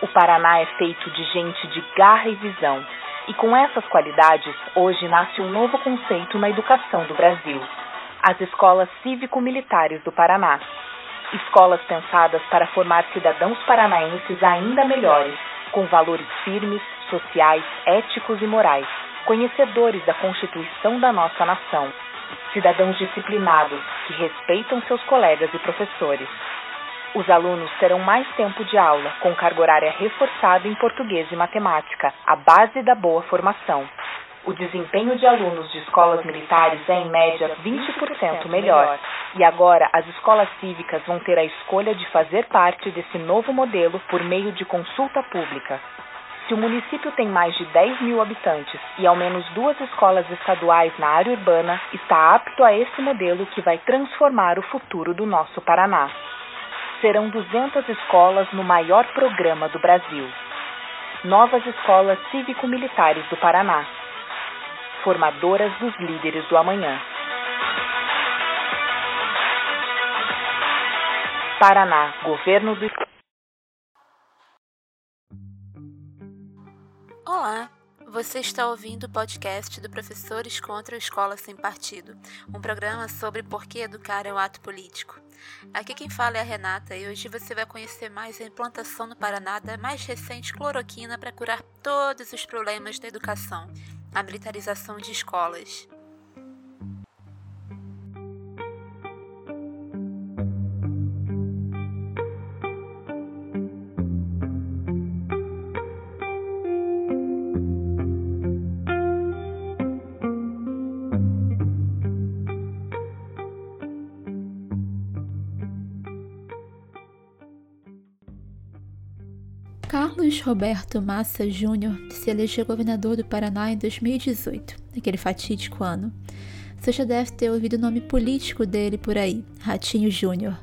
O Paraná é feito de gente de garra e visão. E com essas qualidades, hoje nasce um novo conceito na educação do Brasil: as escolas cívico-militares do Paraná. Escolas pensadas para formar cidadãos paranaenses ainda melhores, com valores firmes, sociais, éticos e morais, conhecedores da Constituição da nossa nação, cidadãos disciplinados que respeitam seus colegas e professores. Os alunos terão mais tempo de aula, com carga horária reforçada em português e matemática, a base da boa formação. O desempenho de alunos de escolas militares é, em média, 20% melhor. E agora, as escolas cívicas vão ter a escolha de fazer parte desse novo modelo por meio de consulta pública. Se o município tem mais de 10 mil habitantes e ao menos duas escolas estaduais na área urbana, está apto a esse modelo que vai transformar o futuro do nosso Paraná serão 200 escolas no maior programa do Brasil. Novas escolas cívico-militares do Paraná. Formadoras dos líderes do amanhã. Paraná, Governo do Olá, você está ouvindo o podcast do Professores contra a Escola Sem Partido, um programa sobre por que educar é um ato político. Aqui quem fala é a Renata e hoje você vai conhecer mais a implantação no Paraná da mais recente cloroquina para curar todos os problemas da educação, a militarização de escolas. Carlos Roberto Massa Júnior se elegeu governador do Paraná em 2018, naquele fatídico ano. Você já deve ter ouvido o nome político dele por aí, Ratinho Júnior.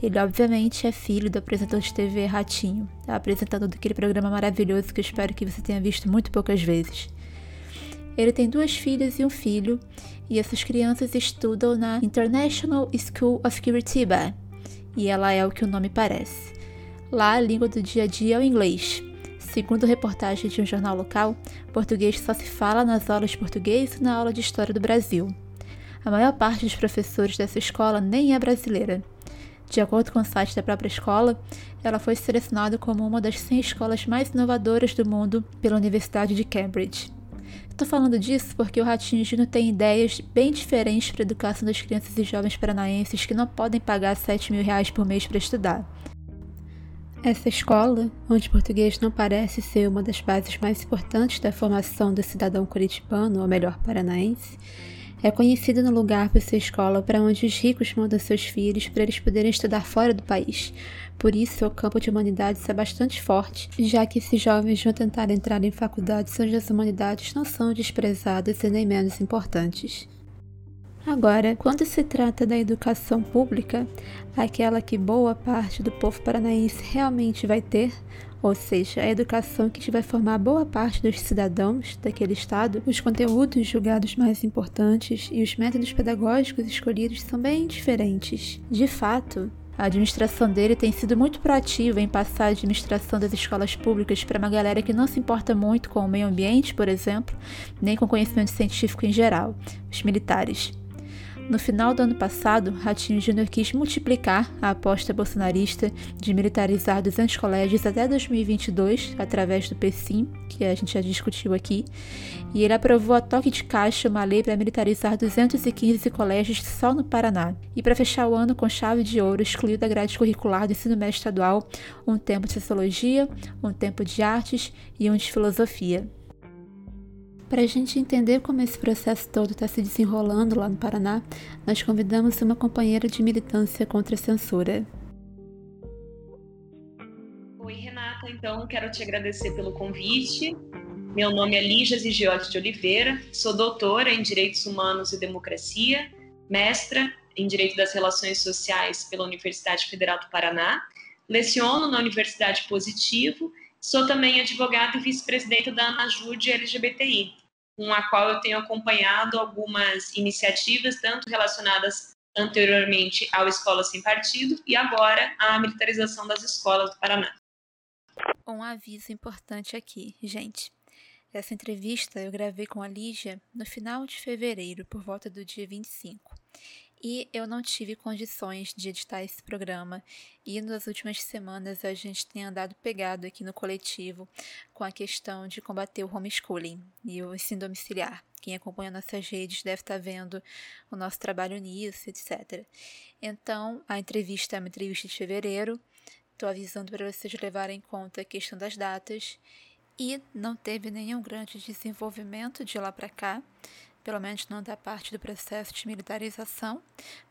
Ele, obviamente, é filho do apresentador de TV Ratinho, apresentador daquele programa maravilhoso que eu espero que você tenha visto muito poucas vezes. Ele tem duas filhas e um filho, e essas crianças estudam na International School of Curitiba, e ela é o que o nome parece. Lá, a língua do dia a dia é o inglês. Segundo reportagem de um jornal local, português só se fala nas aulas de português e na aula de história do Brasil. A maior parte dos professores dessa escola nem é brasileira. De acordo com o site da própria escola, ela foi selecionada como uma das 100 escolas mais inovadoras do mundo pela Universidade de Cambridge. Estou falando disso porque o Ratinho Júnior tem ideias bem diferentes para a educação das crianças e jovens paranaenses que não podem pagar 7 mil reais por mês para estudar. Essa escola, onde português não parece ser uma das bases mais importantes da formação do cidadão curitibano, ou melhor, paranaense, é conhecida no lugar por ser escola para onde os ricos mandam seus filhos para eles poderem estudar fora do país. Por isso, o campo de humanidades é bastante forte, já que esses jovens vão tentar entrar em faculdades onde as humanidades não são desprezadas e nem menos importantes. Agora, quando se trata da educação pública, aquela que boa parte do povo paranaense realmente vai ter, ou seja, a educação que vai formar boa parte dos cidadãos daquele estado, os conteúdos julgados mais importantes e os métodos pedagógicos escolhidos são bem diferentes. De fato, a administração dele tem sido muito proativa em passar a administração das escolas públicas para uma galera que não se importa muito com o meio ambiente, por exemplo, nem com conhecimento científico em geral, os militares. No final do ano passado, Ratinho Júnior quis multiplicar a aposta bolsonarista de militarizar 200 colégios até 2022, através do PSIM, que a gente já discutiu aqui, e ele aprovou a toque de caixa uma lei para militarizar 215 colégios só no Paraná. E para fechar o ano com chave de ouro, excluiu da grade curricular do ensino médio estadual um tempo de sociologia, um tempo de artes e um de filosofia. Para a gente entender como esse processo todo está se desenrolando lá no Paraná, nós convidamos uma companheira de militância contra a censura. Oi, Renata. Então, quero te agradecer pelo convite. Meu nome é Lígia Zigiotti de Oliveira, sou doutora em Direitos Humanos e Democracia, mestra em Direito das Relações Sociais pela Universidade Federal do Paraná, leciono na Universidade Positivo Sou também advogada e vice-presidenta da Anajude LGBTI, com a qual eu tenho acompanhado algumas iniciativas, tanto relacionadas anteriormente ao Escola Sem Partido e agora à militarização das escolas do Paraná. Um aviso importante aqui, gente. Essa entrevista eu gravei com a Lígia no final de fevereiro, por volta do dia 25. E eu não tive condições de editar esse programa. E nas últimas semanas a gente tem andado pegado aqui no coletivo com a questão de combater o homeschooling e o ensino domiciliar. Quem acompanha nossas redes deve estar vendo o nosso trabalho nisso, etc. Então, a entrevista é uma entrevista de fevereiro. Estou avisando para vocês levarem em conta a questão das datas e não teve nenhum grande desenvolvimento de lá para cá, pelo menos não da parte do processo de militarização,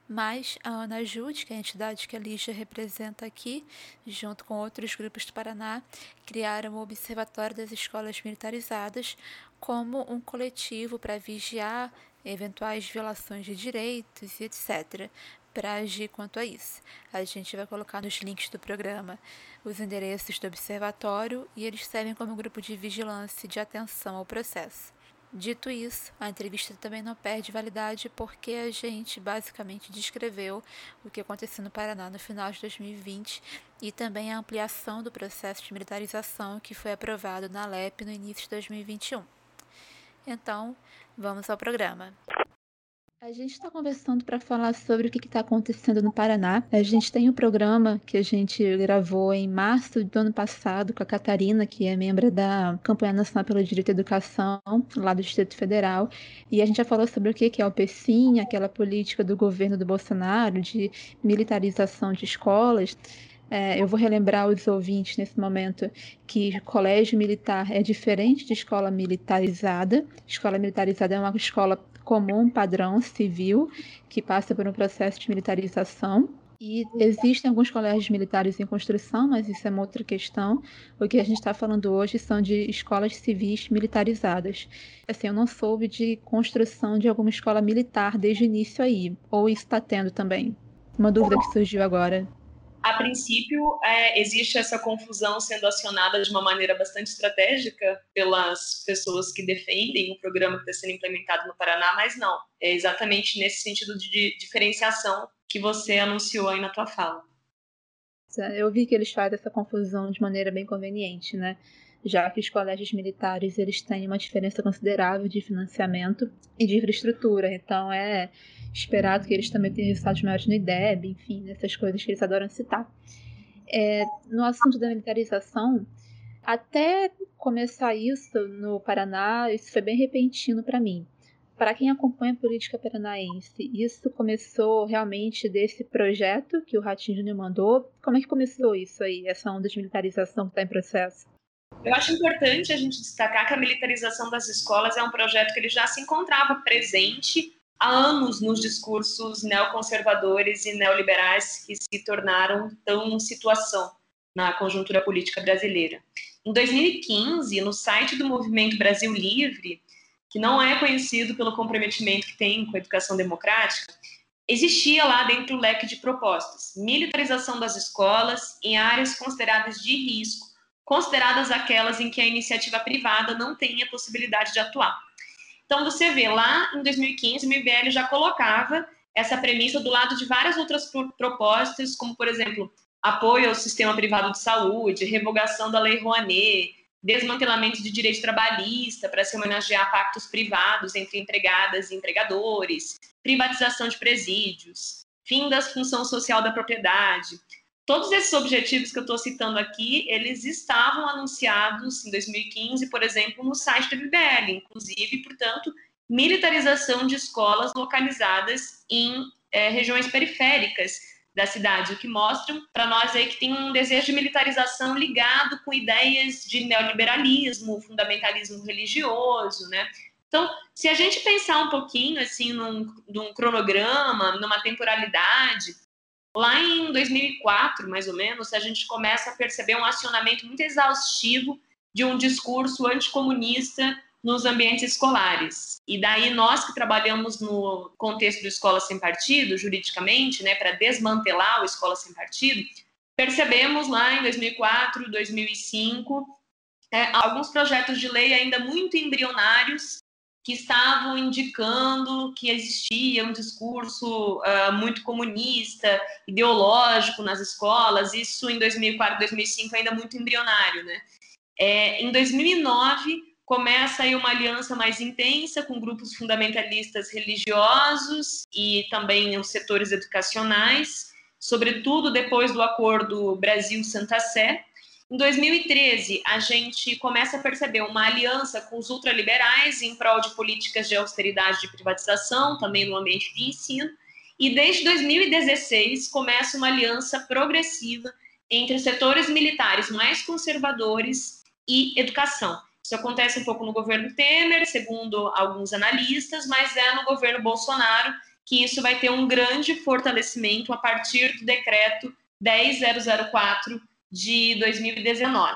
mas a Ana Ajude, que é a entidade que a Lígia representa aqui, junto com outros grupos do Paraná, criaram o Observatório das Escolas Militarizadas como um coletivo para vigiar eventuais violações de direitos e etc para agir quanto a isso. A gente vai colocar nos links do programa os endereços do observatório e eles servem como grupo de vigilância e de atenção ao processo. Dito isso, a entrevista também não perde validade porque a gente basicamente descreveu o que aconteceu no Paraná no final de 2020 e também a ampliação do processo de militarização que foi aprovado na LEP no início de 2021. Então, vamos ao programa. A gente está conversando para falar sobre o que está acontecendo no Paraná. A gente tem um programa que a gente gravou em março do ano passado com a Catarina, que é membro da Campanha Nacional pelo Direito à Educação, lá do Distrito Federal. E a gente já falou sobre o que é o PECIM, aquela política do governo do Bolsonaro de militarização de escolas. É, eu vou relembrar os ouvintes nesse momento que colégio militar é diferente de escola militarizada. Escola militarizada é uma escola comum, padrão, civil, que passa por um processo de militarização. E existem alguns colégios militares em construção, mas isso é uma outra questão. O que a gente está falando hoje são de escolas civis militarizadas. Assim, eu não soube de construção de alguma escola militar desde o início aí. Ou isso está tendo também? Uma dúvida que surgiu agora a princípio, é, existe essa confusão sendo acionada de uma maneira bastante estratégica pelas pessoas que defendem o programa que está sendo implementado no Paraná, mas não. É exatamente nesse sentido de diferenciação que você anunciou aí na tua fala. Eu vi que eles fazem essa confusão de maneira bem conveniente, né? Já que os colégios militares eles têm uma diferença considerável de financiamento e de infraestrutura. Então é esperado que eles também tenham resultados maiores no IDEB, enfim, essas coisas que eles adoram citar. É, no assunto da militarização, até começar isso no Paraná, isso foi bem repentino para mim. Para quem acompanha a política paranaense, isso começou realmente desse projeto que o Ratinho Júnior mandou? Como é que começou isso aí, essa onda de militarização que está em processo? Eu acho importante a gente destacar que a militarização das escolas é um projeto que ele já se encontrava presente há anos nos discursos neoconservadores e neoliberais que se tornaram tão situação na conjuntura política brasileira. Em 2015, no site do Movimento Brasil Livre, que não é conhecido pelo comprometimento que tem com a educação democrática, existia lá dentro o leque de propostas: militarização das escolas em áreas consideradas de risco consideradas aquelas em que a iniciativa privada não tem a possibilidade de atuar. Então, você vê, lá em 2015, o MBL já colocava essa premissa do lado de várias outras propostas, como, por exemplo, apoio ao sistema privado de saúde, revogação da Lei Rouanet, desmantelamento de direito trabalhista para se homenagear pactos privados entre empregadas e empregadores, privatização de presídios, fim da função social da propriedade, Todos esses objetivos que eu estou citando aqui, eles estavam anunciados em 2015, por exemplo, no site do MBL, inclusive, portanto, militarização de escolas localizadas em é, regiões periféricas da cidade, o que mostra para nós aí que tem um desejo de militarização ligado com ideias de neoliberalismo, fundamentalismo religioso, né? Então, se a gente pensar um pouquinho assim num, num cronograma, numa temporalidade, Lá em 2004, mais ou menos, a gente começa a perceber um acionamento muito exaustivo de um discurso anticomunista nos ambientes escolares. E daí nós que trabalhamos no contexto do escola sem partido, juridicamente, né, para desmantelar o escola sem partido, percebemos lá em 2004, 2005, é, alguns projetos de lei ainda muito embrionários que estavam indicando que existia um discurso uh, muito comunista, ideológico nas escolas, isso em 2004, 2005 ainda muito embrionário, né? É, em 2009 começa aí uma aliança mais intensa com grupos fundamentalistas religiosos e também os setores educacionais, sobretudo depois do acordo Brasil-Santa Sé, em 2013, a gente começa a perceber uma aliança com os ultraliberais em prol de políticas de austeridade de privatização, também no ambiente de ensino. E desde 2016 começa uma aliança progressiva entre setores militares mais conservadores e educação. Isso acontece um pouco no governo Temer, segundo alguns analistas, mas é no governo Bolsonaro que isso vai ter um grande fortalecimento a partir do decreto 10004 de 2019.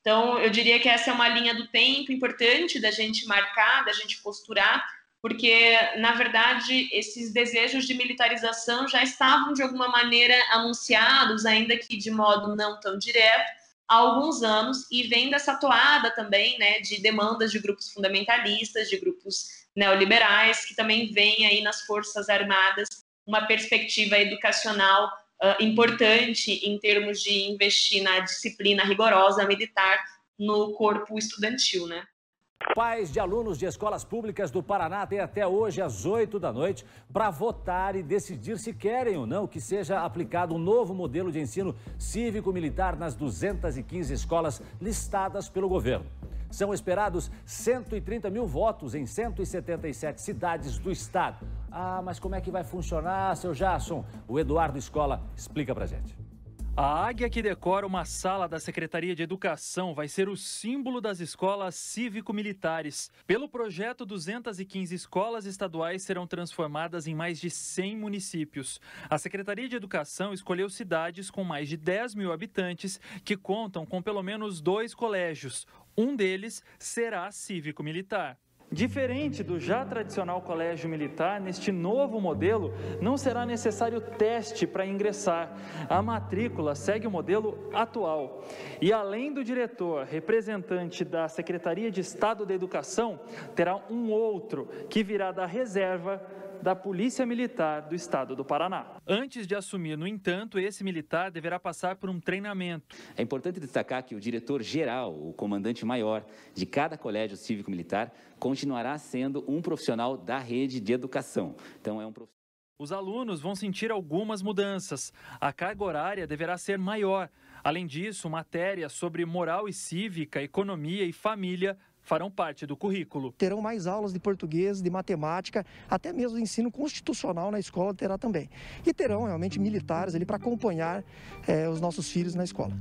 Então, eu diria que essa é uma linha do tempo importante da gente marcar, da gente posturar, porque, na verdade, esses desejos de militarização já estavam, de alguma maneira, anunciados, ainda que de modo não tão direto, há alguns anos, e vem dessa toada também né, de demandas de grupos fundamentalistas, de grupos neoliberais, que também vem aí nas Forças Armadas uma perspectiva educacional uh, importante em termos de investir na disciplina rigorosa militar no corpo estudantil, né? Pais de alunos de escolas públicas do Paraná têm até hoje, às 8 da noite, para votar e decidir se querem ou não que seja aplicado um novo modelo de ensino cívico-militar nas 215 escolas listadas pelo governo. São esperados 130 mil votos em 177 cidades do estado. Ah, mas como é que vai funcionar, seu Jasson? O Eduardo Escola explica pra gente. A águia que decora uma sala da Secretaria de Educação vai ser o símbolo das escolas cívico-militares. Pelo projeto, 215 escolas estaduais serão transformadas em mais de 100 municípios. A Secretaria de Educação escolheu cidades com mais de 10 mil habitantes que contam com pelo menos dois colégios. Um deles será cívico-militar. Diferente do já tradicional colégio militar, neste novo modelo não será necessário teste para ingressar. A matrícula segue o modelo atual. E além do diretor, representante da Secretaria de Estado da Educação, terá um outro que virá da reserva da Polícia Militar do Estado do Paraná. Antes de assumir, no entanto, esse militar deverá passar por um treinamento. É importante destacar que o diretor-geral, o comandante maior de cada colégio cívico-militar, continuará sendo um profissional da rede de educação. Então, é um profissional. Os alunos vão sentir algumas mudanças. A carga horária deverá ser maior. Além disso, matérias sobre moral e cívica, economia e família farão parte do currículo. Terão mais aulas de português, de matemática, até mesmo ensino constitucional na escola terá também. E terão realmente militares ali para acompanhar é, os nossos filhos na escola.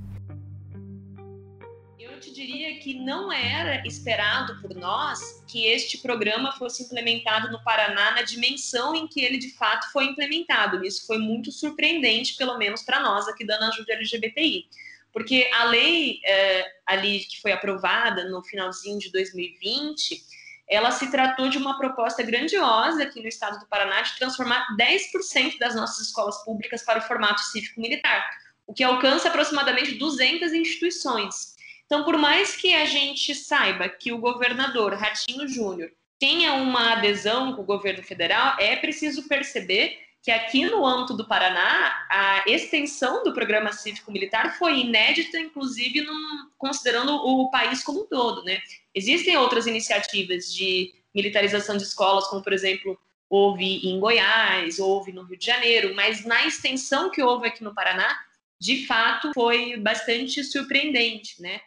Eu te diria que não era esperado por nós que este programa fosse implementado no Paraná na dimensão em que ele de fato foi implementado. Isso foi muito surpreendente, pelo menos para nós aqui da Ajuda LGBTI porque a lei é, ali que foi aprovada no finalzinho de 2020, ela se tratou de uma proposta grandiosa aqui no estado do Paraná de transformar 10% das nossas escolas públicas para o formato cívico-militar, o que alcança aproximadamente 200 instituições. Então, por mais que a gente saiba que o governador Ratinho Júnior tenha uma adesão com o governo federal, é preciso perceber que aqui no âmbito do Paraná, a extensão do programa cívico-militar foi inédita, inclusive num, considerando o país como um todo. Né? Existem outras iniciativas de militarização de escolas, como, por exemplo, houve em Goiás, houve no Rio de Janeiro, mas na extensão que houve aqui no Paraná, de fato, foi bastante surpreendente, né?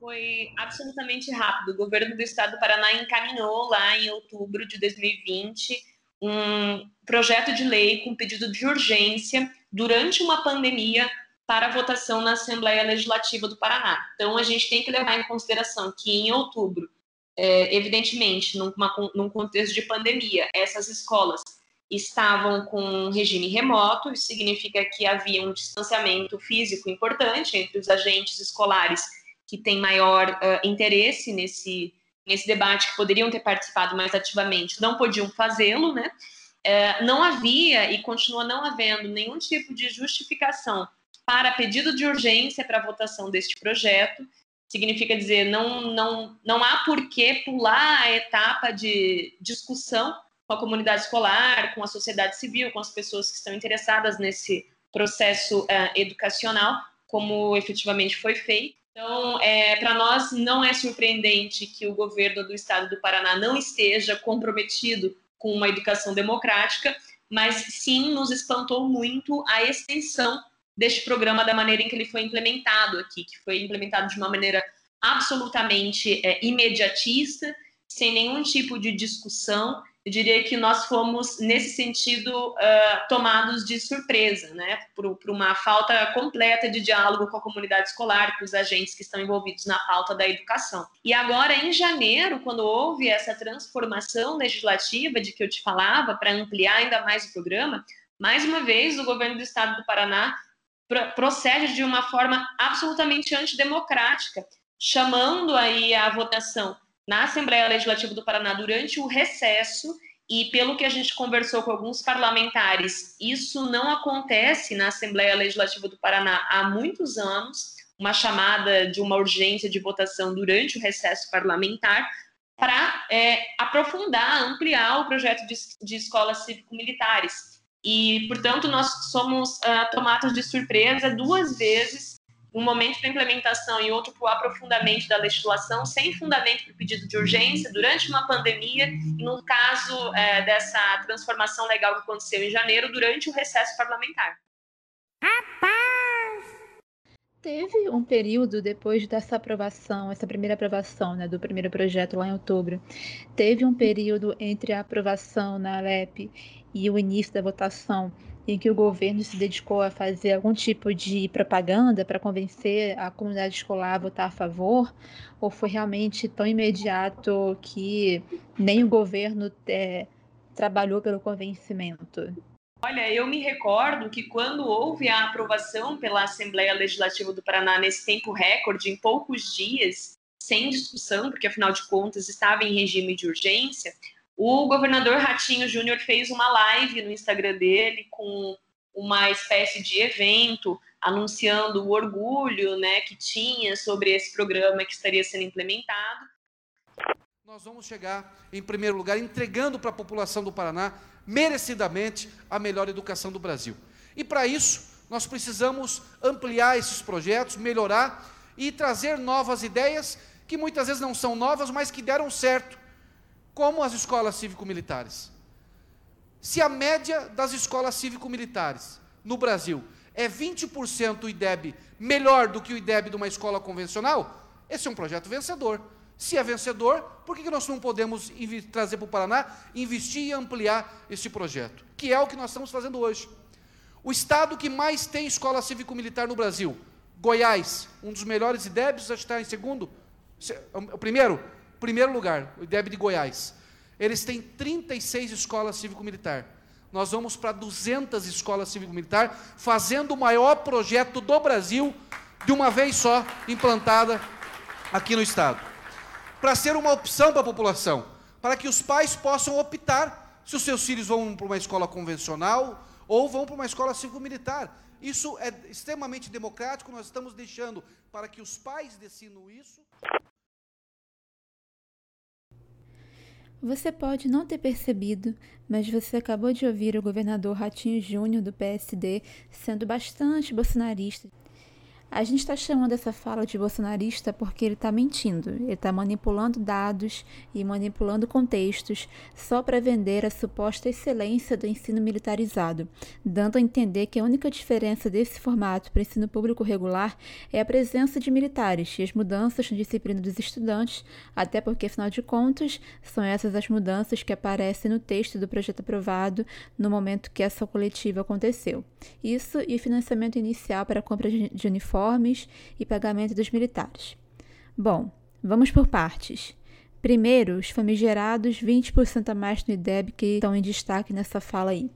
Foi absolutamente rápido. O governo do estado do Paraná encaminhou lá em outubro de 2020 um projeto de lei com pedido de urgência durante uma pandemia para votação na Assembleia Legislativa do Paraná. Então, a gente tem que levar em consideração que em outubro, é, evidentemente, numa, num contexto de pandemia, essas escolas estavam com regime remoto, isso significa que havia um distanciamento físico importante entre os agentes escolares que têm maior uh, interesse nesse nesse debate que poderiam ter participado mais ativamente não podiam fazê-lo, né? É, não havia e continua não havendo nenhum tipo de justificação para pedido de urgência para a votação deste projeto, significa dizer não, não, não há por que pular a etapa de discussão com a comunidade escolar, com a sociedade civil, com as pessoas que estão interessadas nesse processo uh, educacional, como efetivamente foi feito. Então, é, para nós, não é surpreendente que o governo do estado do Paraná não esteja comprometido com uma educação democrática, mas sim nos espantou muito a extensão deste programa da maneira em que ele foi implementado aqui, que foi implementado de uma maneira absolutamente é, imediatista, sem nenhum tipo de discussão. Eu diria que nós fomos, nesse sentido, uh, tomados de surpresa, né, por, por, uma falta completa de diálogo com a comunidade escolar, com os agentes que estão envolvidos na pauta da educação. E agora, em janeiro, quando houve essa transformação legislativa de que eu te falava, para ampliar ainda mais o programa, mais uma vez, o governo do estado do Paraná procede de uma forma absolutamente antidemocrática, chamando aí a votação na Assembleia Legislativa do Paraná durante o recesso e pelo que a gente conversou com alguns parlamentares, isso não acontece na Assembleia Legislativa do Paraná há muitos anos, uma chamada de uma urgência de votação durante o recesso parlamentar, para é, aprofundar, ampliar o projeto de, de escolas cívico-militares. E, portanto, nós somos uh, tomados de surpresa duas vezes, um momento para implementação e outro para o aprofundamento da legislação, sem fundamento para o pedido de urgência, durante uma pandemia, e no caso é, dessa transformação legal que aconteceu em janeiro, durante o recesso parlamentar. Teve um período depois dessa aprovação, essa primeira aprovação né, do primeiro projeto lá em outubro, teve um período entre a aprovação na Alep e o início da votação em que o governo se dedicou a fazer algum tipo de propaganda para convencer a comunidade escolar a votar a favor, ou foi realmente tão imediato que nem o governo é, trabalhou pelo convencimento? Olha, eu me recordo que quando houve a aprovação pela Assembleia Legislativa do Paraná nesse tempo recorde, em poucos dias, sem discussão, porque afinal de contas estava em regime de urgência, o governador Ratinho Júnior fez uma live no Instagram dele com uma espécie de evento anunciando o orgulho né, que tinha sobre esse programa que estaria sendo implementado. Nós vamos chegar, em primeiro lugar, entregando para a população do Paraná merecidamente a melhor educação do Brasil. E para isso, nós precisamos ampliar esses projetos, melhorar e trazer novas ideias que muitas vezes não são novas, mas que deram certo, como as escolas cívico-militares. Se a média das escolas cívico-militares no Brasil é 20% o IDEB melhor do que o IDEB de uma escola convencional, esse é um projeto vencedor. Se é vencedor, por que nós não podemos trazer para o Paraná, investir e ampliar esse projeto? Que é o que nós estamos fazendo hoje. O estado que mais tem escola cívico-militar no Brasil, Goiás, um dos melhores IDEBs, já está em segundo, o primeiro, primeiro lugar, o IDEB de Goiás. Eles têm 36 escolas cívico-militar. Nós vamos para 200 escolas cívico-militar, fazendo o maior projeto do Brasil, de uma vez só, implantada aqui no estado para ser uma opção para a população, para que os pais possam optar se os seus filhos vão para uma escola convencional ou vão para uma escola civil-militar. Isso é extremamente democrático, nós estamos deixando para que os pais decidam isso. Você pode não ter percebido, mas você acabou de ouvir o governador Ratinho Júnior do PSD sendo bastante bolsonarista. A gente está chamando essa fala de bolsonarista porque ele está mentindo, ele está manipulando dados e manipulando contextos só para vender a suposta excelência do ensino militarizado, dando a entender que a única diferença desse formato para o ensino público regular é a presença de militares e as mudanças na disciplina dos estudantes, até porque, afinal de contas, são essas as mudanças que aparecem no texto do projeto aprovado no momento que essa coletiva aconteceu. Isso e financiamento inicial para a compra de uniformes uniformes e pagamento dos militares. Bom, vamos por partes. Primeiro, os famigerados 20% a mais no IDEB que estão em destaque nessa fala aí.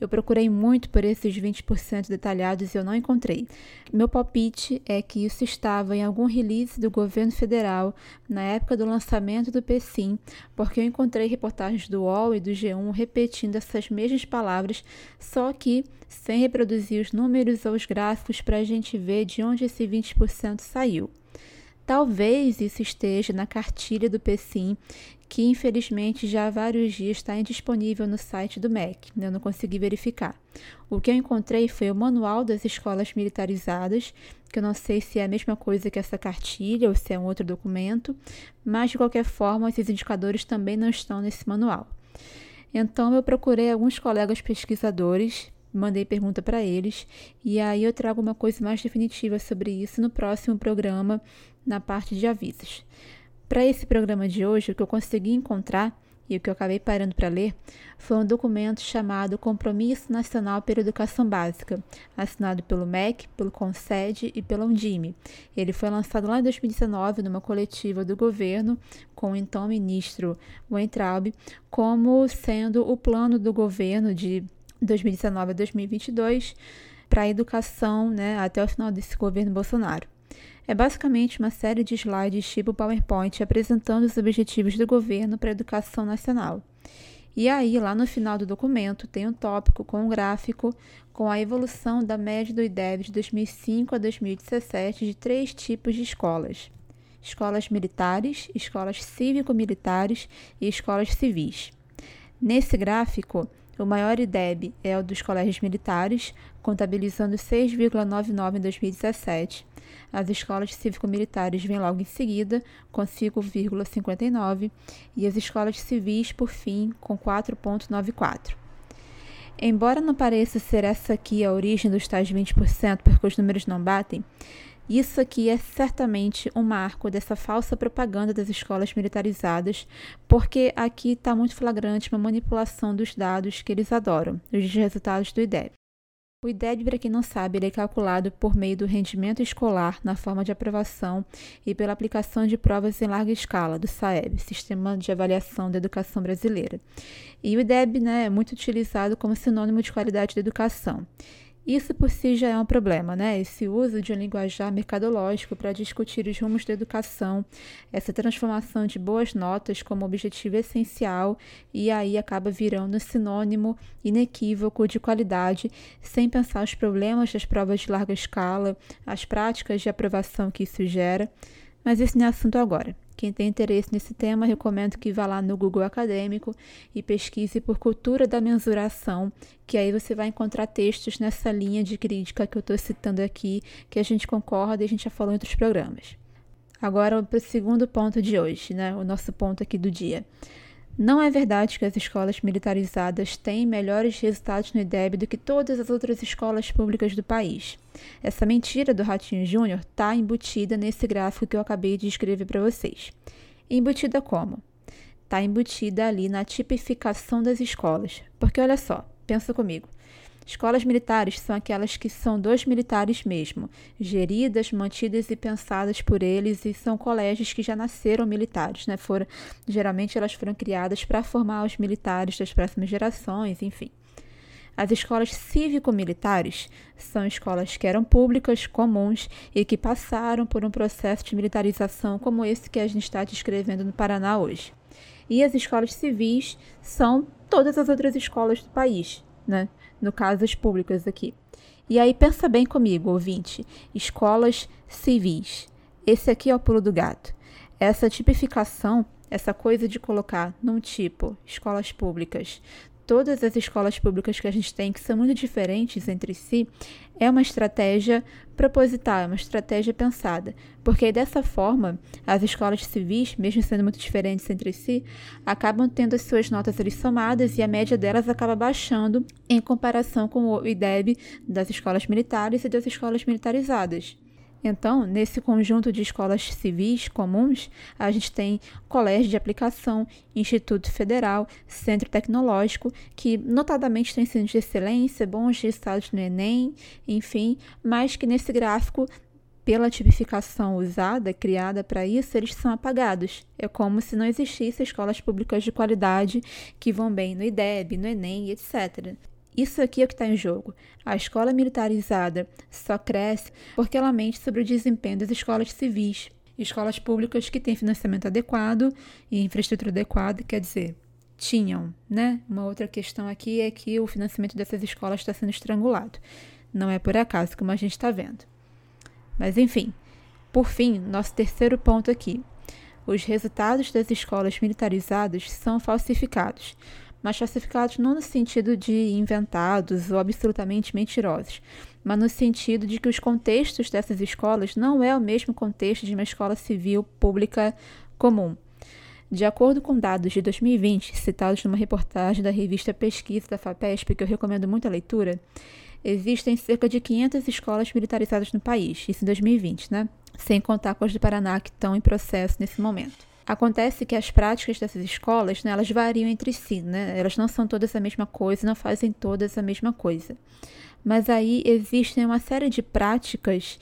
Eu procurei muito por esses 20% detalhados e eu não encontrei. Meu palpite é que isso estava em algum release do governo federal na época do lançamento do PSIM, porque eu encontrei reportagens do UOL e do G1 repetindo essas mesmas palavras, só que sem reproduzir os números ou os gráficos para a gente ver de onde esse 20% saiu. Talvez isso esteja na cartilha do PECIM, que infelizmente já há vários dias está indisponível no site do MEC. Eu não consegui verificar. O que eu encontrei foi o manual das escolas militarizadas, que eu não sei se é a mesma coisa que essa cartilha ou se é um outro documento, mas de qualquer forma, esses indicadores também não estão nesse manual. Então, eu procurei alguns colegas pesquisadores, mandei pergunta para eles, e aí eu trago uma coisa mais definitiva sobre isso no próximo programa, na parte de avisos. Para esse programa de hoje, o que eu consegui encontrar e o que eu acabei parando para ler foi um documento chamado Compromisso Nacional pela Educação Básica, assinado pelo MEC, pelo CONSED e pela Undime. Ele foi lançado lá em 2019 numa coletiva do governo com o então ministro Weintraub como sendo o plano do governo de 2019 a 2022 para a educação né, até o final desse governo Bolsonaro. É basicamente uma série de slides tipo PowerPoint apresentando os objetivos do governo para a educação nacional. E aí, lá no final do documento, tem um tópico com um gráfico com a evolução da média do IDEB de 2005 a 2017 de três tipos de escolas: escolas militares, escolas cívico-militares e escolas civis. Nesse gráfico, o maior IDEB é o dos colégios militares, contabilizando 6,99 em 2017. As escolas cívico-militares vêm logo em seguida, com 5,59, e as escolas civis, por fim, com 4,94. Embora não pareça ser essa aqui a origem dos tais 20%, porque os números não batem, isso aqui é certamente um marco dessa falsa propaganda das escolas militarizadas, porque aqui está muito flagrante uma manipulação dos dados que eles adoram, os resultados do IDEB. O IDEB, para quem não sabe, ele é calculado por meio do rendimento escolar na forma de aprovação e pela aplicação de provas em larga escala, do SAEB, Sistema de Avaliação da Educação Brasileira. E o IDEB né, é muito utilizado como sinônimo de qualidade da educação. Isso por si já é um problema, né? Esse uso de um linguajar mercadológico para discutir os rumos da educação, essa transformação de boas notas como objetivo essencial e aí acaba virando sinônimo inequívoco de qualidade, sem pensar os problemas das provas de larga escala, as práticas de aprovação que isso gera. Mas esse não é assunto agora. Quem tem interesse nesse tema, recomendo que vá lá no Google Acadêmico e pesquise por cultura da mensuração, que aí você vai encontrar textos nessa linha de crítica que eu estou citando aqui, que a gente concorda e a gente já falou em outros programas. Agora, para o segundo ponto de hoje, né? o nosso ponto aqui do dia. Não é verdade que as escolas militarizadas têm melhores resultados no IDEB do que todas as outras escolas públicas do país. Essa mentira do Ratinho Júnior está embutida nesse gráfico que eu acabei de escrever para vocês. Embutida como? Está embutida ali na tipificação das escolas. Porque olha só, pensa comigo. Escolas militares são aquelas que são dos militares mesmo, geridas, mantidas e pensadas por eles, e são colégios que já nasceram militares, né? Foram, geralmente elas foram criadas para formar os militares das próximas gerações, enfim. As escolas cívico-militares são escolas que eram públicas, comuns e que passaram por um processo de militarização como esse que a gente está descrevendo no Paraná hoje. E as escolas civis são todas as outras escolas do país, né? No caso as públicas aqui. E aí pensa bem comigo, ouvinte, escolas civis. Esse aqui é o pulo do gato. Essa tipificação, essa coisa de colocar num tipo escolas públicas, todas as escolas públicas que a gente tem, que são muito diferentes entre si, é uma estratégia proposital, é uma estratégia pensada. Porque dessa forma, as escolas civis, mesmo sendo muito diferentes entre si, acabam tendo as suas notas ali somadas e a média delas acaba baixando em comparação com o IDEB das escolas militares e das escolas militarizadas. Então, nesse conjunto de escolas civis comuns, a gente tem colégio de aplicação, Instituto Federal, Centro Tecnológico, que notadamente tem ensino de excelência, bons resultados no Enem, enfim, mas que nesse gráfico pela tipificação usada, criada para isso, eles são apagados. É como se não existissem escolas públicas de qualidade que vão bem no IDEB, no Enem, etc. Isso aqui é o que está em jogo. A escola militarizada só cresce porque ela mente sobre o desempenho das escolas civis. Escolas públicas que têm financiamento adequado e infraestrutura adequada, quer dizer, tinham, né? Uma outra questão aqui é que o financiamento dessas escolas está sendo estrangulado. Não é por acaso, como a gente está vendo. Mas, enfim, Por fim, nosso terceiro ponto aqui. Os resultados das escolas militarizadas são falsificados, mas falsificados não no sentido de inventados ou absolutamente mentirosos, mas no sentido de que os contextos dessas escolas não é o mesmo contexto de uma escola civil pública comum. De acordo com dados de 2020, citados numa reportagem da revista Pesquisa da FAPESP, que eu recomendo muito a leitura, existem cerca de 500 escolas militarizadas no país, isso em 2020, né? Sem contar com as do Paraná que estão em processo nesse momento. Acontece que as práticas dessas escolas, né, elas variam entre si, né? Elas não são todas a mesma coisa, não fazem todas a mesma coisa. Mas aí existem uma série de práticas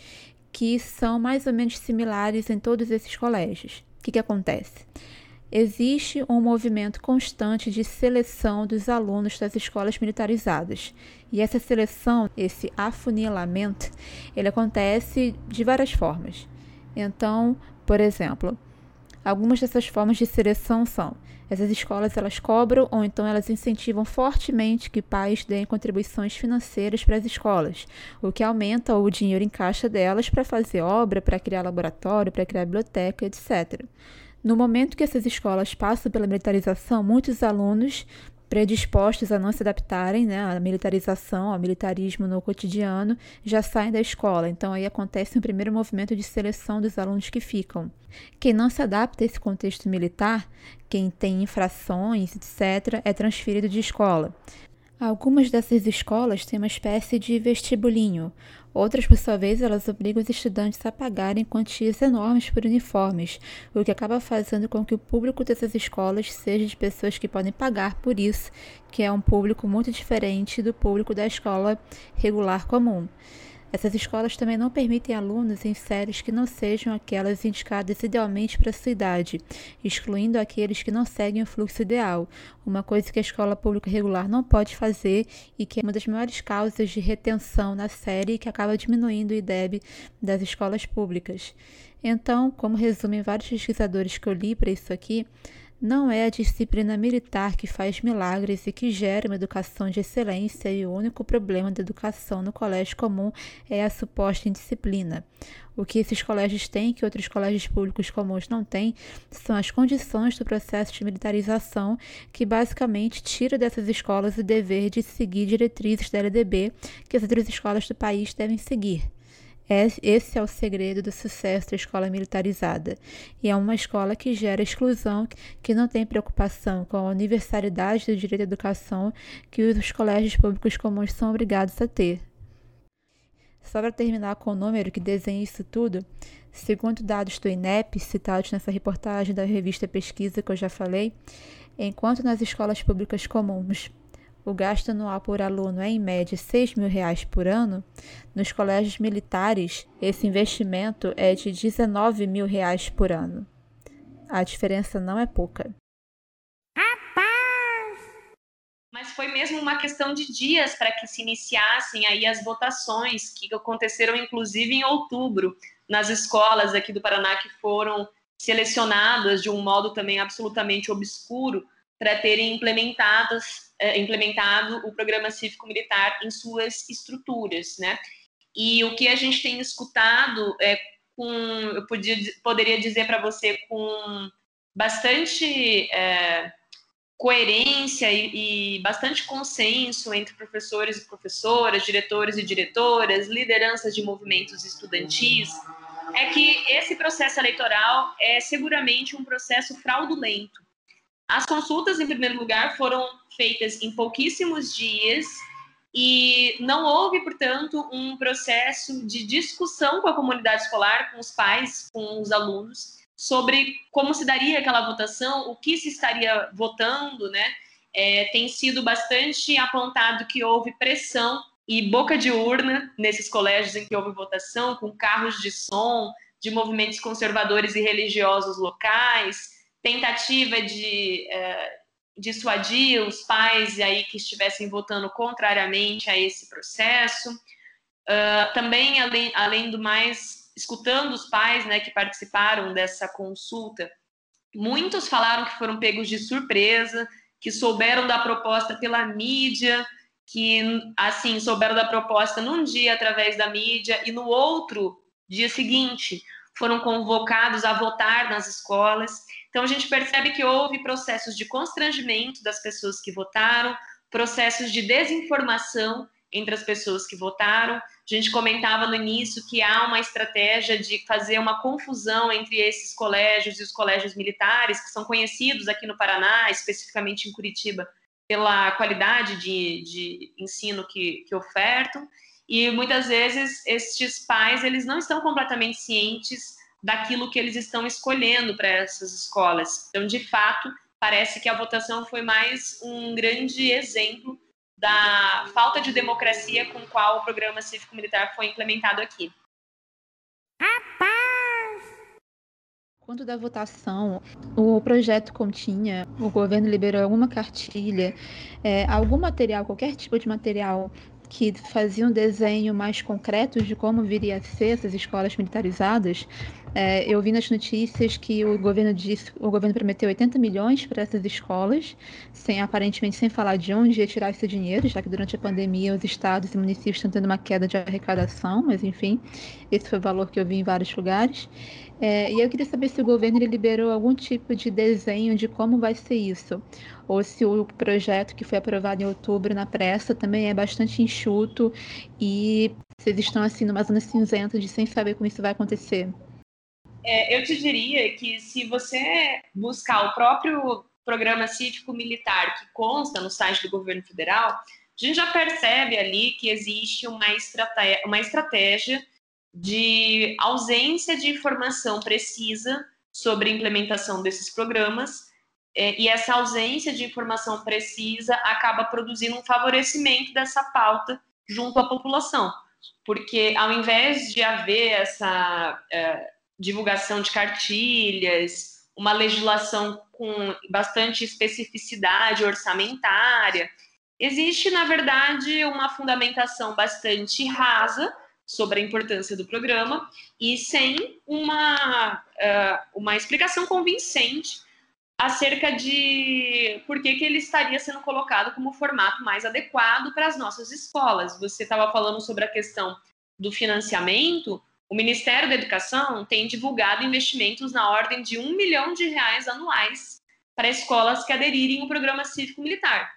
que são mais ou menos similares em todos esses colégios. O que, que acontece? existe um movimento constante de seleção dos alunos das escolas militarizadas. E essa seleção, esse afunilamento, ele acontece de várias formas. Então, por exemplo, algumas dessas formas de seleção são essas escolas elas cobram ou então elas incentivam fortemente que pais deem contribuições financeiras para as escolas, o que aumenta o dinheiro em caixa delas para fazer obra, para criar laboratório, para criar biblioteca, etc. No momento que essas escolas passam pela militarização, muitos alunos predispostos a não se adaptarem né, à militarização, ao militarismo no cotidiano, já saem da escola. Então aí acontece um primeiro movimento de seleção dos alunos que ficam. Quem não se adapta a esse contexto militar, quem tem infrações, etc., é transferido de escola. Algumas dessas escolas têm uma espécie de vestibulinho. Outras, por sua vez, elas obrigam os estudantes a pagarem quantias enormes por uniformes, o que acaba fazendo com que o público dessas escolas seja de pessoas que podem pagar por isso, que é um público muito diferente do público da escola regular comum. Essas escolas também não permitem alunos em séries que não sejam aquelas indicadas idealmente para a sua idade, excluindo aqueles que não seguem o fluxo ideal, uma coisa que a escola pública regular não pode fazer e que é uma das maiores causas de retenção na série que acaba diminuindo o IDEB das escolas públicas. Então, como resumem vários pesquisadores que eu li para isso aqui, não é a disciplina militar que faz milagres e que gera uma educação de excelência, e o único problema da educação no colégio comum é a suposta indisciplina. O que esses colégios têm, que outros colégios públicos comuns não têm, são as condições do processo de militarização, que basicamente tira dessas escolas o dever de seguir diretrizes da LDB que as outras escolas do país devem seguir. Esse é o segredo do sucesso da escola militarizada. E é uma escola que gera exclusão, que não tem preocupação com a universalidade do direito à educação que os colégios públicos comuns são obrigados a ter. Só para terminar com o número que desenha isso tudo, segundo dados do INEP, citados nessa reportagem da revista Pesquisa que eu já falei, enquanto nas escolas públicas comuns o gasto anual por aluno é em média 6 mil reais por ano, nos colégios militares esse investimento é de 19 mil reais por ano. A diferença não é pouca. Mas foi mesmo uma questão de dias para que se iniciassem aí as votações, que aconteceram inclusive em outubro, nas escolas aqui do Paraná que foram selecionadas de um modo também absolutamente obscuro para terem é, implementado o programa cívico-militar em suas estruturas, né? E o que a gente tem escutado é com, eu podia, poderia dizer para você com bastante é, coerência e, e, bastante consenso entre professores e professoras, diretores e diretoras, lideranças de movimentos estudantis, é que esse processo eleitoral é seguramente um processo fraudulento. As consultas, em primeiro lugar, foram feitas em pouquíssimos dias e não houve, portanto, um processo de discussão com a comunidade escolar, com os pais, com os alunos, sobre como se daria aquela votação, o que se estaria votando, né? É, tem sido bastante apontado que houve pressão e boca de urna nesses colégios em que houve votação, com carros de som, de movimentos conservadores e religiosos locais, tentativa de uh, dissuadir os pais aí que estivessem votando contrariamente a esse processo. Uh, também, além, além do mais, escutando os pais né, que participaram dessa consulta, muitos falaram que foram pegos de surpresa, que souberam da proposta pela mídia, que assim souberam da proposta num dia através da mídia e no outro dia seguinte, foram convocados a votar nas escolas. Então, a gente percebe que houve processos de constrangimento das pessoas que votaram, processos de desinformação entre as pessoas que votaram. A gente comentava no início que há uma estratégia de fazer uma confusão entre esses colégios e os colégios militares, que são conhecidos aqui no Paraná, especificamente em Curitiba, pela qualidade de, de ensino que, que ofertam. E muitas vezes estes pais eles não estão completamente cientes daquilo que eles estão escolhendo para essas escolas. Então, de fato, parece que a votação foi mais um grande exemplo da falta de democracia com qual o programa cívico-militar foi implementado aqui. Quanto da votação, o projeto continha, o governo liberou alguma cartilha, é, algum material, qualquer tipo de material que fazia um desenho mais concreto de como viria a ser essas escolas militarizadas, é, eu vi nas notícias que o governo disse, o governo prometeu 80 milhões para essas escolas, sem aparentemente sem falar de onde ia tirar esse dinheiro, já que durante a pandemia os estados e municípios estão tendo uma queda de arrecadação, mas enfim, esse foi o valor que eu vi em vários lugares. É, e eu queria saber se o governo liberou algum tipo de desenho de como vai ser isso, ou se o projeto que foi aprovado em outubro na pressa também é bastante enxuto e vocês estão assim numa zona cinzenta de sem saber como isso vai acontecer. É, eu te diria que se você buscar o próprio programa cívico-militar que consta no site do governo federal, a gente já percebe ali que existe uma estratégia, uma estratégia de ausência de informação precisa sobre a implementação desses programas, é, e essa ausência de informação precisa acaba produzindo um favorecimento dessa pauta junto à população, porque ao invés de haver essa é, divulgação de cartilhas, uma legislação com bastante especificidade orçamentária, existe, na verdade, uma fundamentação bastante rasa sobre a importância do programa e sem uma, uh, uma explicação convincente acerca de por que, que ele estaria sendo colocado como formato mais adequado para as nossas escolas. Você estava falando sobre a questão do financiamento. O Ministério da Educação tem divulgado investimentos na ordem de um milhão de reais anuais para escolas que aderirem ao programa cívico-militar.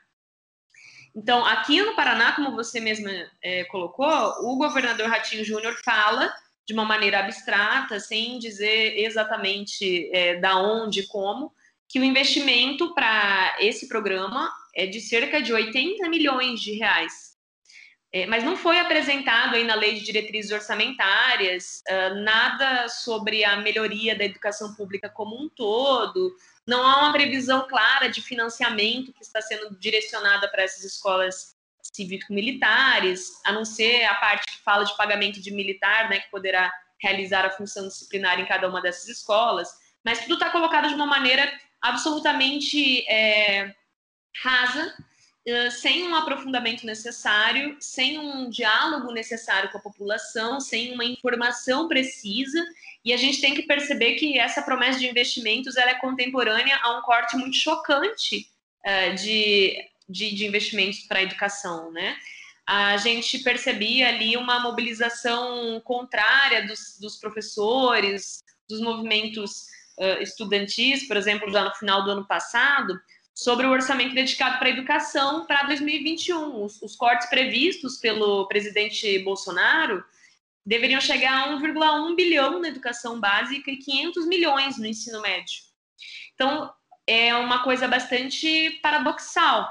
Então, aqui no Paraná, como você mesma é, colocou, o governador Ratinho Júnior fala de uma maneira abstrata, sem dizer exatamente é, da onde e como, que o investimento para esse programa é de cerca de 80 milhões de reais. É, mas não foi apresentado aí na lei de diretrizes orçamentárias uh, nada sobre a melhoria da educação pública como um todo, não há uma previsão clara de financiamento que está sendo direcionada para essas escolas cívico-militares, a não ser a parte que fala de pagamento de militar, né, que poderá realizar a função disciplinar em cada uma dessas escolas, mas tudo está colocado de uma maneira absolutamente é, rasa, sem um aprofundamento necessário, sem um diálogo necessário com a população, sem uma informação precisa e a gente tem que perceber que essa promessa de investimentos ela é contemporânea a um corte muito chocante uh, de, de, de, investimentos para a educação, né? A gente percebia ali uma mobilização contrária dos, dos professores, dos movimentos uh, estudantis, por exemplo, já no final do ano passado, sobre o orçamento dedicado para a educação para 2021. Os, os cortes previstos pelo presidente Bolsonaro deveriam chegar a 1,1 bilhão na educação básica e 500 milhões no ensino médio. Então, é uma coisa bastante paradoxal.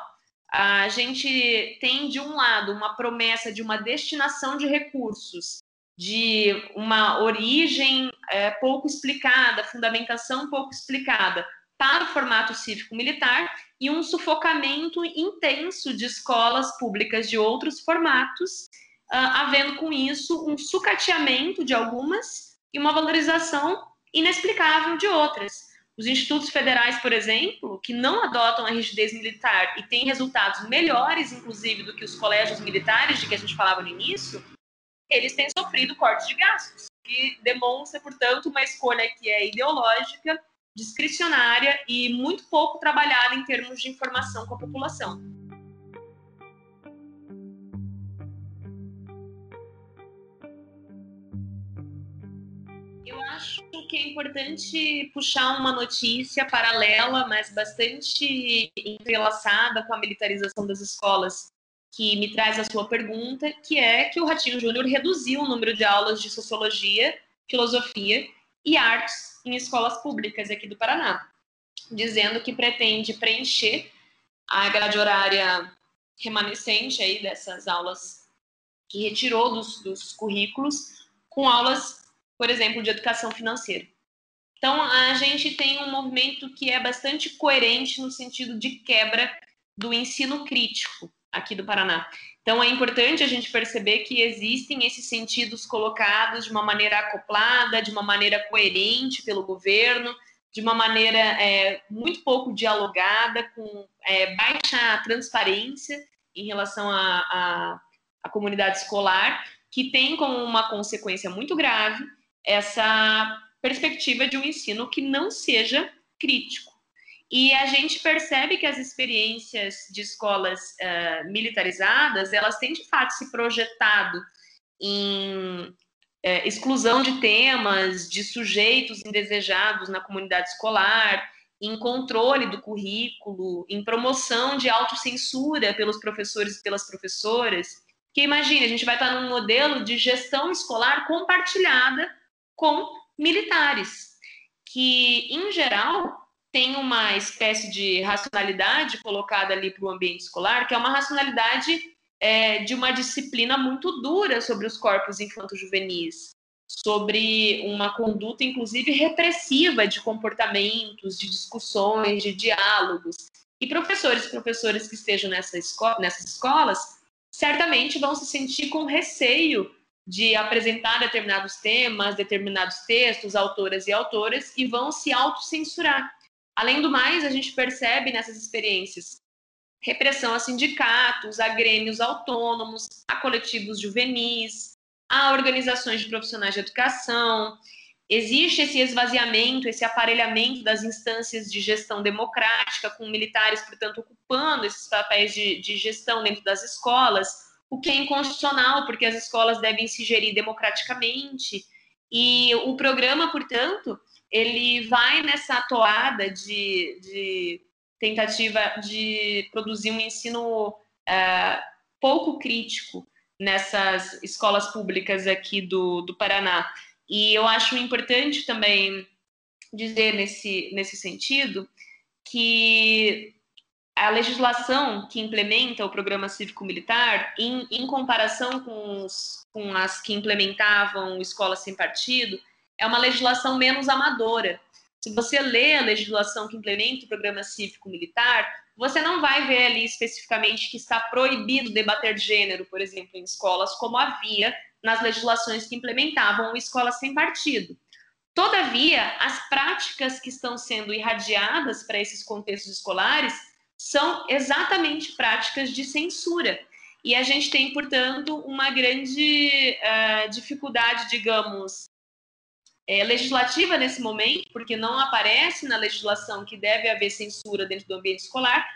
A gente tem, de um lado, uma promessa de uma destinação de recursos, de uma origem é, pouco explicada, fundamentação pouco explicada para o formato cívico-militar e um sufocamento intenso de escolas públicas de outros formatos uh, havendo com isso um sucateamento de algumas e uma valorização inexplicável de outras. Os institutos federais, por exemplo, que não adotam a rigidez militar e têm resultados melhores, inclusive, do que os colégios militares de que a gente falava no início, eles têm sofrido cortes de gastos, que demonstra, portanto, uma escolha que é ideológica, discricionária e muito pouco trabalhada em termos de informação com a população. acho que é importante puxar uma notícia paralela, mas bastante entrelaçada com a militarização das escolas, que me traz a sua pergunta, que é que o Ratinho Júnior reduziu o número de aulas de sociologia, filosofia e artes em escolas públicas aqui do Paraná, dizendo que pretende preencher a grade horária remanescente aí dessas aulas que retirou dos, dos currículos com aulas, por exemplo, de educação financeira. Então, a gente tem um movimento que é bastante coerente no sentido de quebra do ensino crítico aqui do Paraná. Então, é importante a gente perceber que existem esses sentidos colocados de uma maneira acoplada, de uma maneira coerente pelo governo, de uma maneira é, muito pouco dialogada, com é, baixa transparência em relação à comunidade escolar, que tem como uma consequência muito grave essa perspectiva de um ensino que não seja crítico. E a gente percebe que as experiências de escolas uh, militarizadas, elas têm de fato se projetado em uh, exclusão de temas, de sujeitos indesejados na comunidade escolar, em controle do currículo, em promoção de autocensura pelos professores e pelas professoras. Que imagine, a gente vai estar num modelo de gestão escolar compartilhada com militares, que, em geral, tem uma espécie de racionalidade colocada ali para o ambiente escolar, que é uma racionalidade é, de uma disciplina muito dura sobre os corpos infanto-juvenis, sobre uma conduta, inclusive, repressiva de comportamentos, de discussões, de diálogos. E professores e professoras que estejam nessa nessas escolas certamente vão se sentir com receio de apresentar determinados temas, determinados textos, autoras e autoras, e vão se autocensurar. Além do mais, a gente percebe nessas experiências repressão a sindicatos, a grêmios autônomos, a coletivos juvenis, a organizações de profissionais de educação. Existe esse esvaziamento, esse aparelhamento das instâncias de gestão democrática, com militares, portanto, ocupando esses papéis de, de gestão dentro das escolas, o que é inconstitucional, porque as escolas devem se gerir democraticamente. E o programa, portanto, ele vai nessa toada de, de tentativa de produzir um ensino uh, pouco crítico nessas escolas públicas aqui do, do Paraná. E eu acho importante também dizer nesse, nesse sentido que a legislação que implementa o programa cívico-militar, em, em comparação com, os, com as que implementavam escola sem partido, é uma legislação menos amadora. Se você lê a legislação que implementa o programa cívico-militar, você não vai ver ali especificamente que está proibido debater gênero, por exemplo, em escolas, como havia nas legislações que implementavam o escola sem partido. Todavia, as práticas que estão sendo irradiadas para esses contextos escolares são exatamente práticas de censura. E a gente tem, portanto, uma grande uh, dificuldade, digamos, é, legislativa nesse momento, porque não aparece na legislação que deve haver censura dentro do ambiente escolar,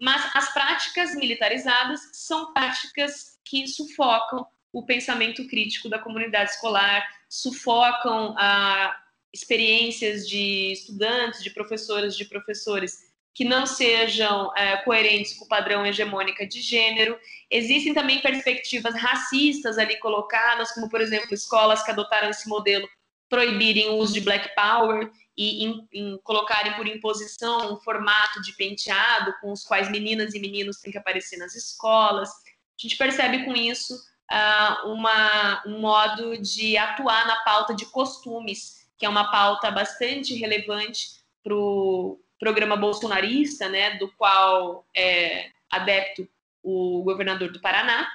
mas as práticas militarizadas são práticas que sufocam o pensamento crítico da comunidade escolar, sufocam a experiências de estudantes, de professoras, de professores que não sejam é, coerentes com o padrão hegemônica de gênero. Existem também perspectivas racistas ali colocadas, como, por exemplo, escolas que adotaram esse modelo proibirem o uso de black power e em, em colocarem por imposição um formato de penteado com os quais meninas e meninos têm que aparecer nas escolas. A gente percebe com isso uh, uma, um modo de atuar na pauta de costumes, que é uma pauta bastante relevante para o programa bolsonarista, né, do qual é adepto o governador do Paraná,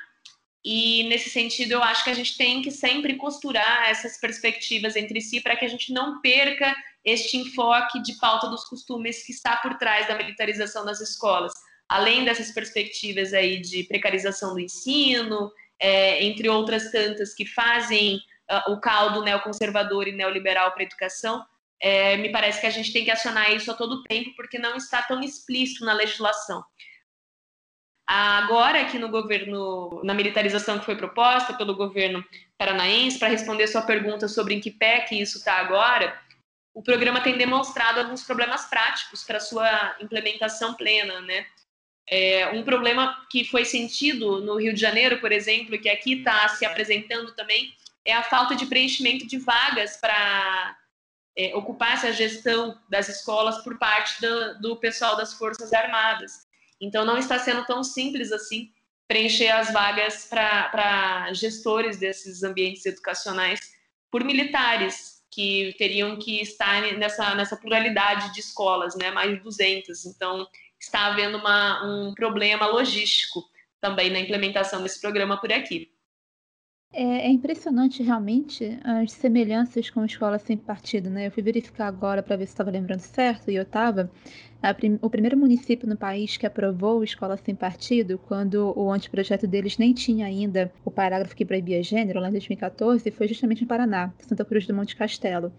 e nesse sentido, eu acho que a gente tem que sempre costurar essas perspectivas entre si para que a gente não perca este enfoque de pauta dos costumes que está por trás da militarização das escolas. Além dessas perspectivas aí de precarização do ensino, é, entre outras tantas que fazem uh, o caldo neoconservador e neoliberal para a educação, é, me parece que a gente tem que acionar isso a todo tempo, porque não está tão explícito na legislação. Agora, aqui no governo, na militarização que foi proposta pelo governo paranaense, para responder sua pergunta sobre em que pé que isso está agora, o programa tem demonstrado alguns problemas práticos para sua implementação plena, né? É, um problema que foi sentido no Rio de Janeiro, por exemplo, que aqui está se apresentando também, é a falta de preenchimento de vagas para é, ocupar essa gestão das escolas por parte do, do pessoal das Forças Armadas. Então, não está sendo tão simples assim preencher as vagas para gestores desses ambientes educacionais por militares, que teriam que estar nessa, nessa pluralidade de escolas, né, mais de 200. Então, está havendo uma, um problema logístico também na implementação desse programa por aqui. É, é, impressionante realmente as semelhanças com a escola sem partido, né? Eu fui verificar agora para ver se estava lembrando certo, e eu estava. Prim, o primeiro município no país que aprovou escola sem partido, quando o anteprojeto deles nem tinha ainda o parágrafo que proibia gênero, lá em 2014, foi justamente no Paraná, Santa Cruz do Monte Castelo.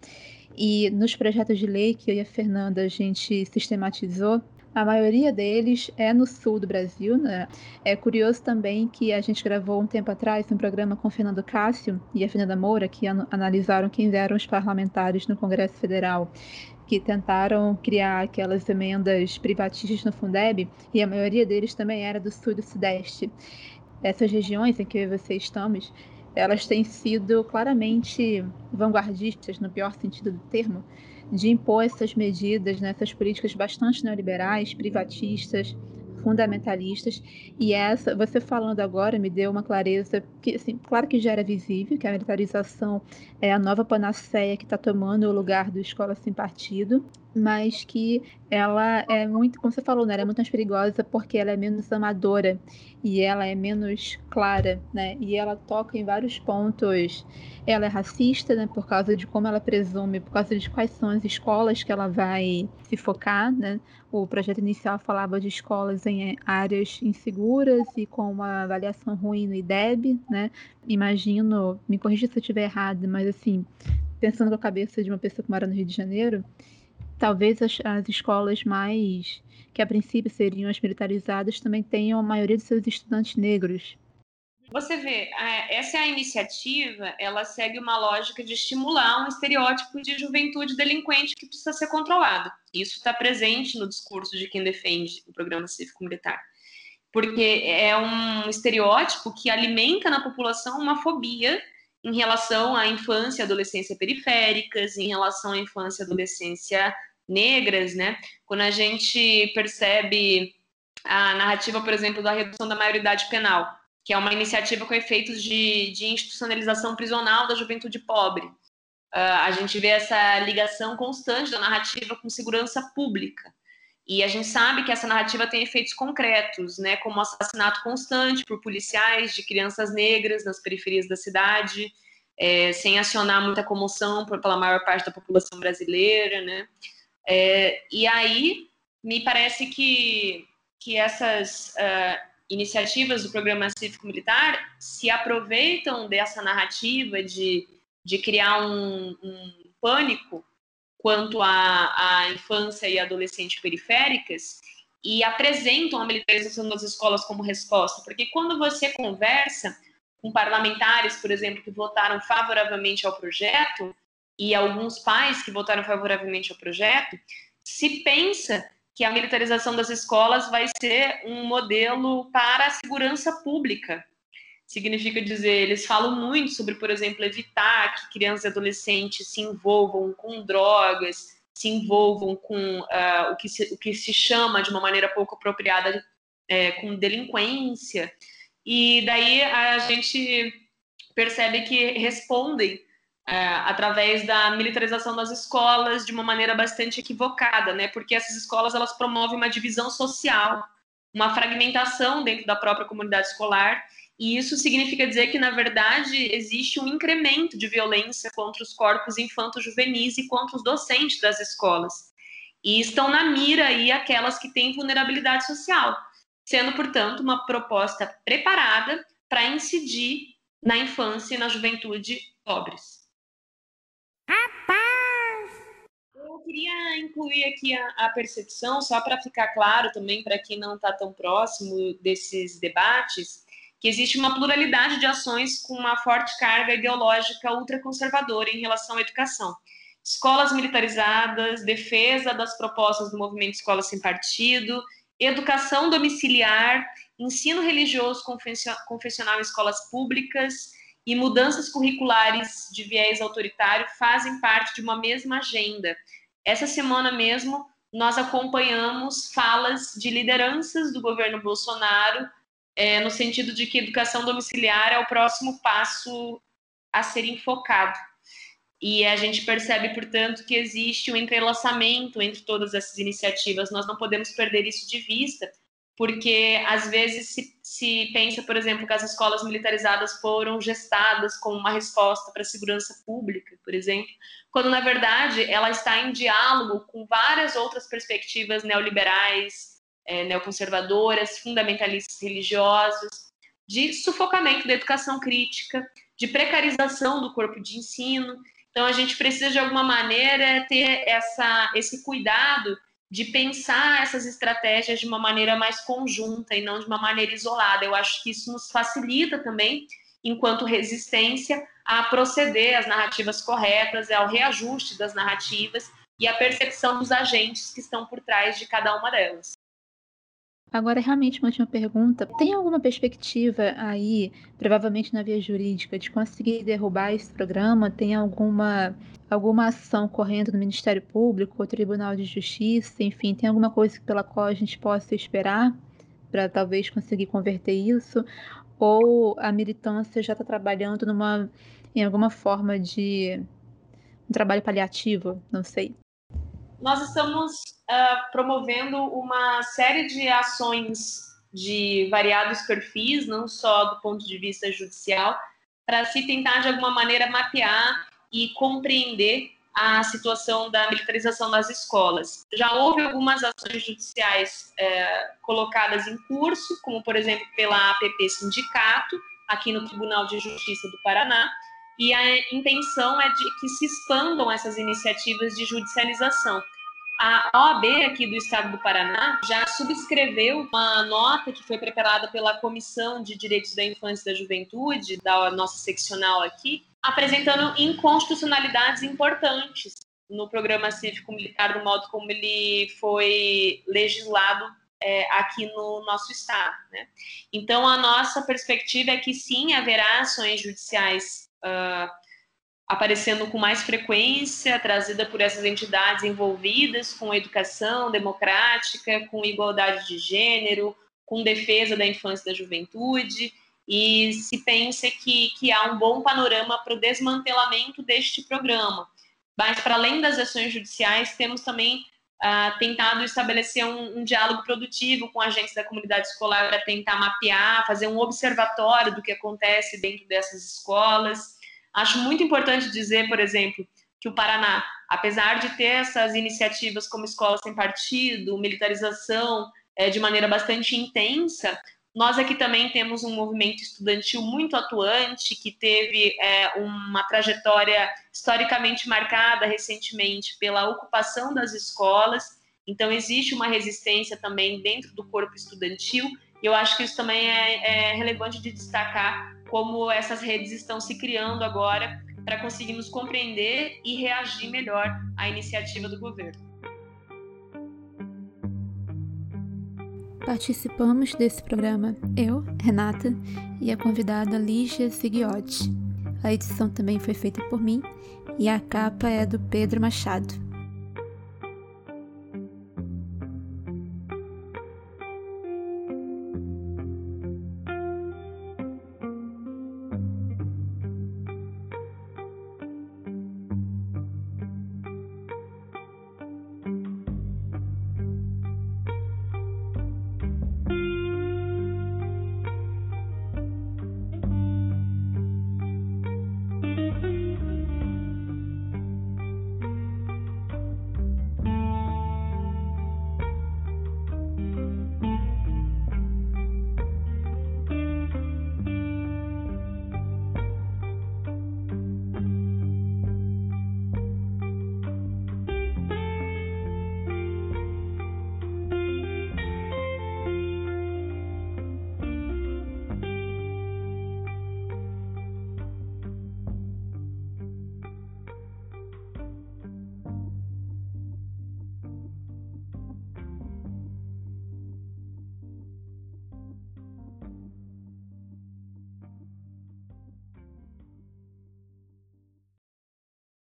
E nos projetos de lei que eu e a Fernanda a gente sistematizou, a maioria deles é no sul do Brasil. Né? É curioso também que a gente gravou um tempo atrás um programa com Fernando Cássio e a Fernanda Moura, que an analisaram quem eram os parlamentares no Congresso Federal que tentaram criar aquelas emendas privatistas no Fundeb, e a maioria deles também era do sul e do sudeste. Essas regiões em que e você estamos, elas têm sido claramente vanguardistas, no pior sentido do termo, de impor essas medidas, né, essas políticas bastante neoliberais, privatistas, fundamentalistas. E essa, você falando agora, me deu uma clareza que, assim, claro que já era visível, que a militarização é a nova panaceia que está tomando o lugar do escola sem partido, mas que ela é muito, como você falou, né, ela é muito mais perigosa porque ela é menos amadora e ela é menos clara, né? E ela toca em vários pontos. Ela é racista, né, por causa de como ela presume, por causa de quais são as escolas que ela vai se focar, né? O projeto inicial falava de escolas em áreas inseguras e com uma avaliação ruim no IDEB, né? Imagino, me corrija se eu estiver errado, mas assim, pensando com a cabeça de uma pessoa que mora no Rio de Janeiro, talvez as, as escolas mais que a princípio seriam as militarizadas também tenham a maioria de seus estudantes negros. Você vê, essa é a iniciativa, ela segue uma lógica de estimular um estereótipo de juventude delinquente que precisa ser controlado. Isso está presente no discurso de quem defende o programa cívico-militar. Porque é um estereótipo que alimenta na população uma fobia em relação à infância e adolescência periféricas, em relação à infância e adolescência negras, né? Quando a gente percebe a narrativa, por exemplo, da redução da maioridade penal, que é uma iniciativa com efeitos de, de institucionalização prisional da juventude pobre. Uh, a gente vê essa ligação constante da narrativa com segurança pública. E a gente sabe que essa narrativa tem efeitos concretos, né, como assassinato constante por policiais de crianças negras nas periferias da cidade, é, sem acionar muita comoção por, pela maior parte da população brasileira, né? É, e aí, me parece que, que essas uh, iniciativas do programa cívico-militar se aproveitam dessa narrativa de, de criar um, um pânico quanto à, infância e adolescente periféricas e apresentam a militarização das escolas como resposta, porque quando você conversa com parlamentares, por exemplo, que votaram favoravelmente ao projeto, e alguns pais que votaram favoravelmente ao projeto, se pensa que a militarização das escolas vai ser um modelo para a segurança pública. Significa dizer, eles falam muito sobre, por exemplo, evitar que crianças e adolescentes se envolvam com drogas, se envolvam com uh, o, que se, o que se chama de uma maneira pouco apropriada é, com delinquência. E daí a gente percebe que respondem é, através da militarização das escolas de uma maneira bastante equivocada, né? Porque essas escolas elas promovem uma divisão social, uma fragmentação dentro da própria comunidade escolar, e isso significa dizer que na verdade existe um incremento de violência contra os corpos infanto-juvenis e contra os docentes das escolas. E estão na mira aí aquelas que têm vulnerabilidade social, sendo portanto uma proposta preparada para incidir na infância e na juventude pobres queria incluir aqui a, a percepção, só para ficar claro também para quem não está tão próximo desses debates, que existe uma pluralidade de ações com uma forte carga ideológica ultraconservadora em relação à educação. Escolas militarizadas, defesa das propostas do movimento Escola Sem Partido, educação domiciliar, ensino religioso confessional em escolas públicas e mudanças curriculares de viés autoritário fazem parte de uma mesma agenda. Essa semana mesmo, nós acompanhamos falas de lideranças do governo Bolsonaro é, no sentido de que educação domiciliar é o próximo passo a ser enfocado. E a gente percebe, portanto, que existe um entrelaçamento entre todas essas iniciativas. Nós não podemos perder isso de vista, porque às vezes se, se pensa, por exemplo, que as escolas militarizadas foram gestadas como uma resposta para a segurança pública, por exemplo, quando na verdade ela está em diálogo com várias outras perspectivas neoliberais, é, neoconservadoras, fundamentalistas religiosos, de sufocamento da educação crítica, de precarização do corpo de ensino. Então, a gente precisa, de alguma maneira, ter essa, esse cuidado de pensar essas estratégias de uma maneira mais conjunta e não de uma maneira isolada. Eu acho que isso nos facilita também, enquanto resistência, a proceder às narrativas corretas, ao reajuste das narrativas e à percepção dos agentes que estão por trás de cada uma delas. Agora, realmente, uma última pergunta. Tem alguma perspectiva aí, provavelmente na via jurídica, de conseguir derrubar esse programa? Tem alguma, alguma ação correndo no Ministério Público ou Tribunal de Justiça? Enfim, tem alguma coisa pela qual a gente possa esperar para talvez conseguir converter isso? Ou a militância já está trabalhando numa, em alguma forma de um trabalho paliativo? Não sei nós estamos uh, promovendo uma série de ações de variados perfis, não só do ponto de vista judicial, para se tentar de alguma maneira mapear e compreender a situação da militarização das escolas. Já houve algumas ações judiciais é, colocadas em curso, como por exemplo pela APP Sindicato, aqui no Tribunal de Justiça do Paraná, e a intenção é de que se expandam essas iniciativas de judicialização. A OAB aqui do estado do Paraná já subscreveu uma nota que foi preparada pela Comissão de Direitos da Infância e da Juventude, da nossa seccional aqui, apresentando inconstitucionalidades importantes no programa cívico-militar, do modo como ele foi legislado é, aqui no nosso estado. Né? Então, a nossa perspectiva é que sim, haverá ações judiciais uh, aparecendo com mais frequência, trazida por essas entidades envolvidas com educação democrática, com igualdade de gênero, com defesa da infância e da juventude, e se pensa que, que há um bom panorama para o desmantelamento deste programa. Mas, para além das ações judiciais, temos também Uh, tentado estabelecer um, um, diálogo produtivo com agentes da comunidade escolar para tentar mapear, fazer um observatório do que acontece dentro dessas escolas. Acho muito importante dizer, por exemplo, que o Paraná, apesar de ter essas iniciativas como escola sem partido, militarização é, de maneira bastante intensa, nós aqui também temos um movimento estudantil muito atuante, que teve é, uma trajetória historicamente marcada recentemente pela ocupação das escolas. Então, existe uma resistência também dentro do corpo estudantil, e eu acho que isso também é, é relevante de destacar como essas redes estão se criando agora para conseguirmos compreender e reagir melhor à iniciativa do governo. Participamos desse programa eu, Renata, e a convidada Lígia Sighiotti. A edição também foi feita por mim e a capa é do Pedro Machado.